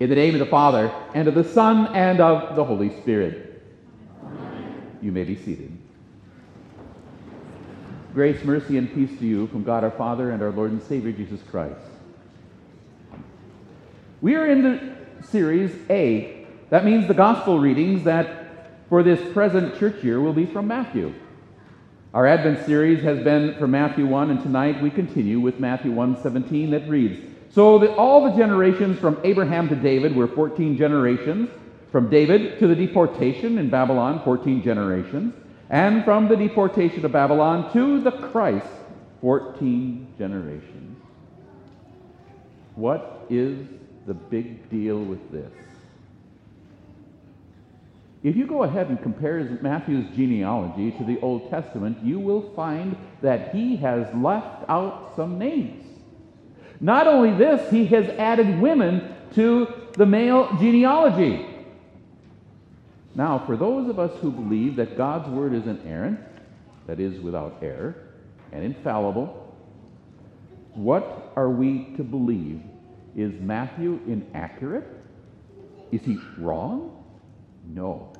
In the name of the Father, and of the Son, and of the Holy Spirit. You may be seated. Grace, mercy, and peace to you from God our Father and our Lord and Savior Jesus Christ. We are in the series A. That means the gospel readings that for this present church year will be from Matthew. Our Advent series has been from Matthew 1, and tonight we continue with Matthew 1:17 that reads, so that all the generations from Abraham to David were 14 generations. From David to the deportation in Babylon, 14 generations. And from the deportation of Babylon to the Christ, 14 generations. What is the big deal with this? If you go ahead and compare Matthew's genealogy to the Old Testament, you will find that he has left out some names. Not only this, he has added women to the male genealogy. Now, for those of us who believe that God's word is inerrant, that is, without error, and infallible, what are we to believe? Is Matthew inaccurate? Is he wrong? No.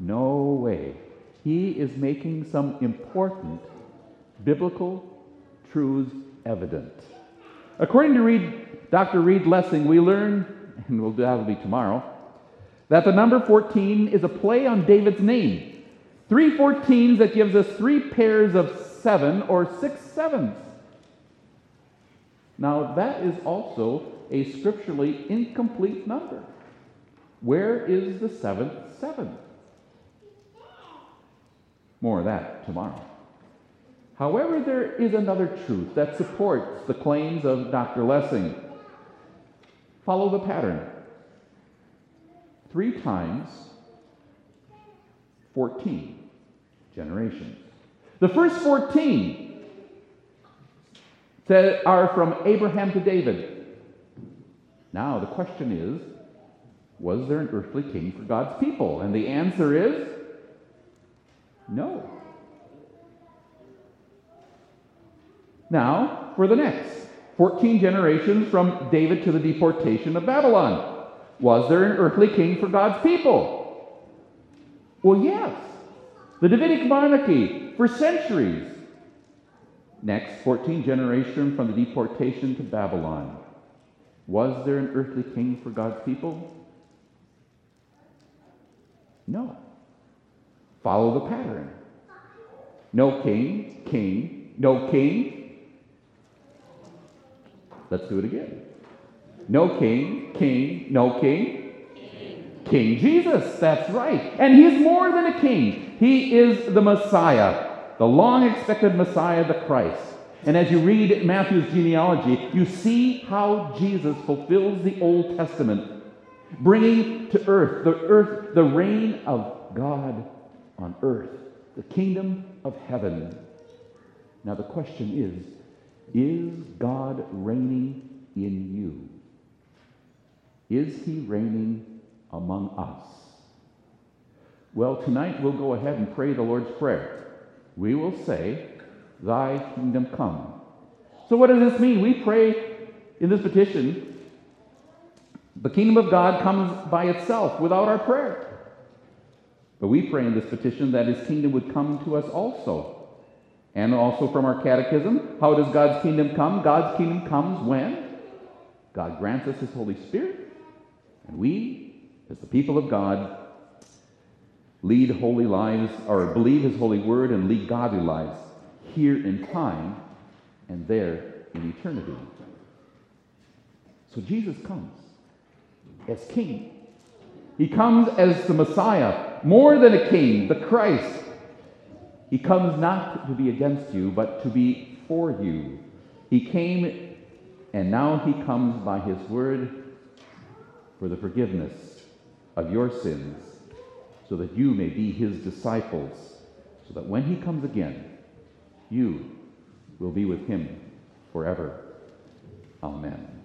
No way. He is making some important biblical truths evident. According to Reed, Dr. Reed Lessing, we learn, and we'll, that'll be tomorrow, that the number 14 is a play on David's name. Three 14s that gives us three pairs of seven or six sevens. Now, that is also a scripturally incomplete number. Where is the seventh seven? More of that tomorrow. However, there is another truth that supports the claims of Dr. Lessing. Follow the pattern. Three times 14 generations. The first 14 that are from Abraham to David. Now, the question is was there an earthly king for God's people? And the answer is no. Now, for the next 14 generations from David to the deportation of Babylon. Was there an earthly king for God's people? Well, yes. The Davidic monarchy for centuries. Next, 14 generations from the deportation to Babylon. Was there an earthly king for God's people? No. Follow the pattern. No king, king, no king, Let's do it again. No king, king, no king. King, Jesus, that's right. And he's more than a king. He is the Messiah, the long expected Messiah, the Christ. And as you read Matthew's genealogy, you see how Jesus fulfills the Old Testament, bringing to earth the earth the reign of God on earth, the kingdom of heaven. Now the question is, is God reigning in you? Is he reigning among us? Well, tonight we'll go ahead and pray the Lord's Prayer. We will say, Thy kingdom come. So, what does this mean? We pray in this petition, the kingdom of God comes by itself without our prayer. But we pray in this petition that his kingdom would come to us also and also from our catechism, how does God's kingdom come? God's kingdom comes when God grants us His Holy Spirit, and we, as the people of God, lead holy lives, or believe His holy word and lead godly lives here in time and there in eternity. So Jesus comes as King. He comes as the Messiah, more than a king, the Christ, he comes not to be against you, but to be for you. He came, and now he comes by his word for the forgiveness of your sins, so that you may be his disciples, so that when he comes again, you will be with him forever. Amen.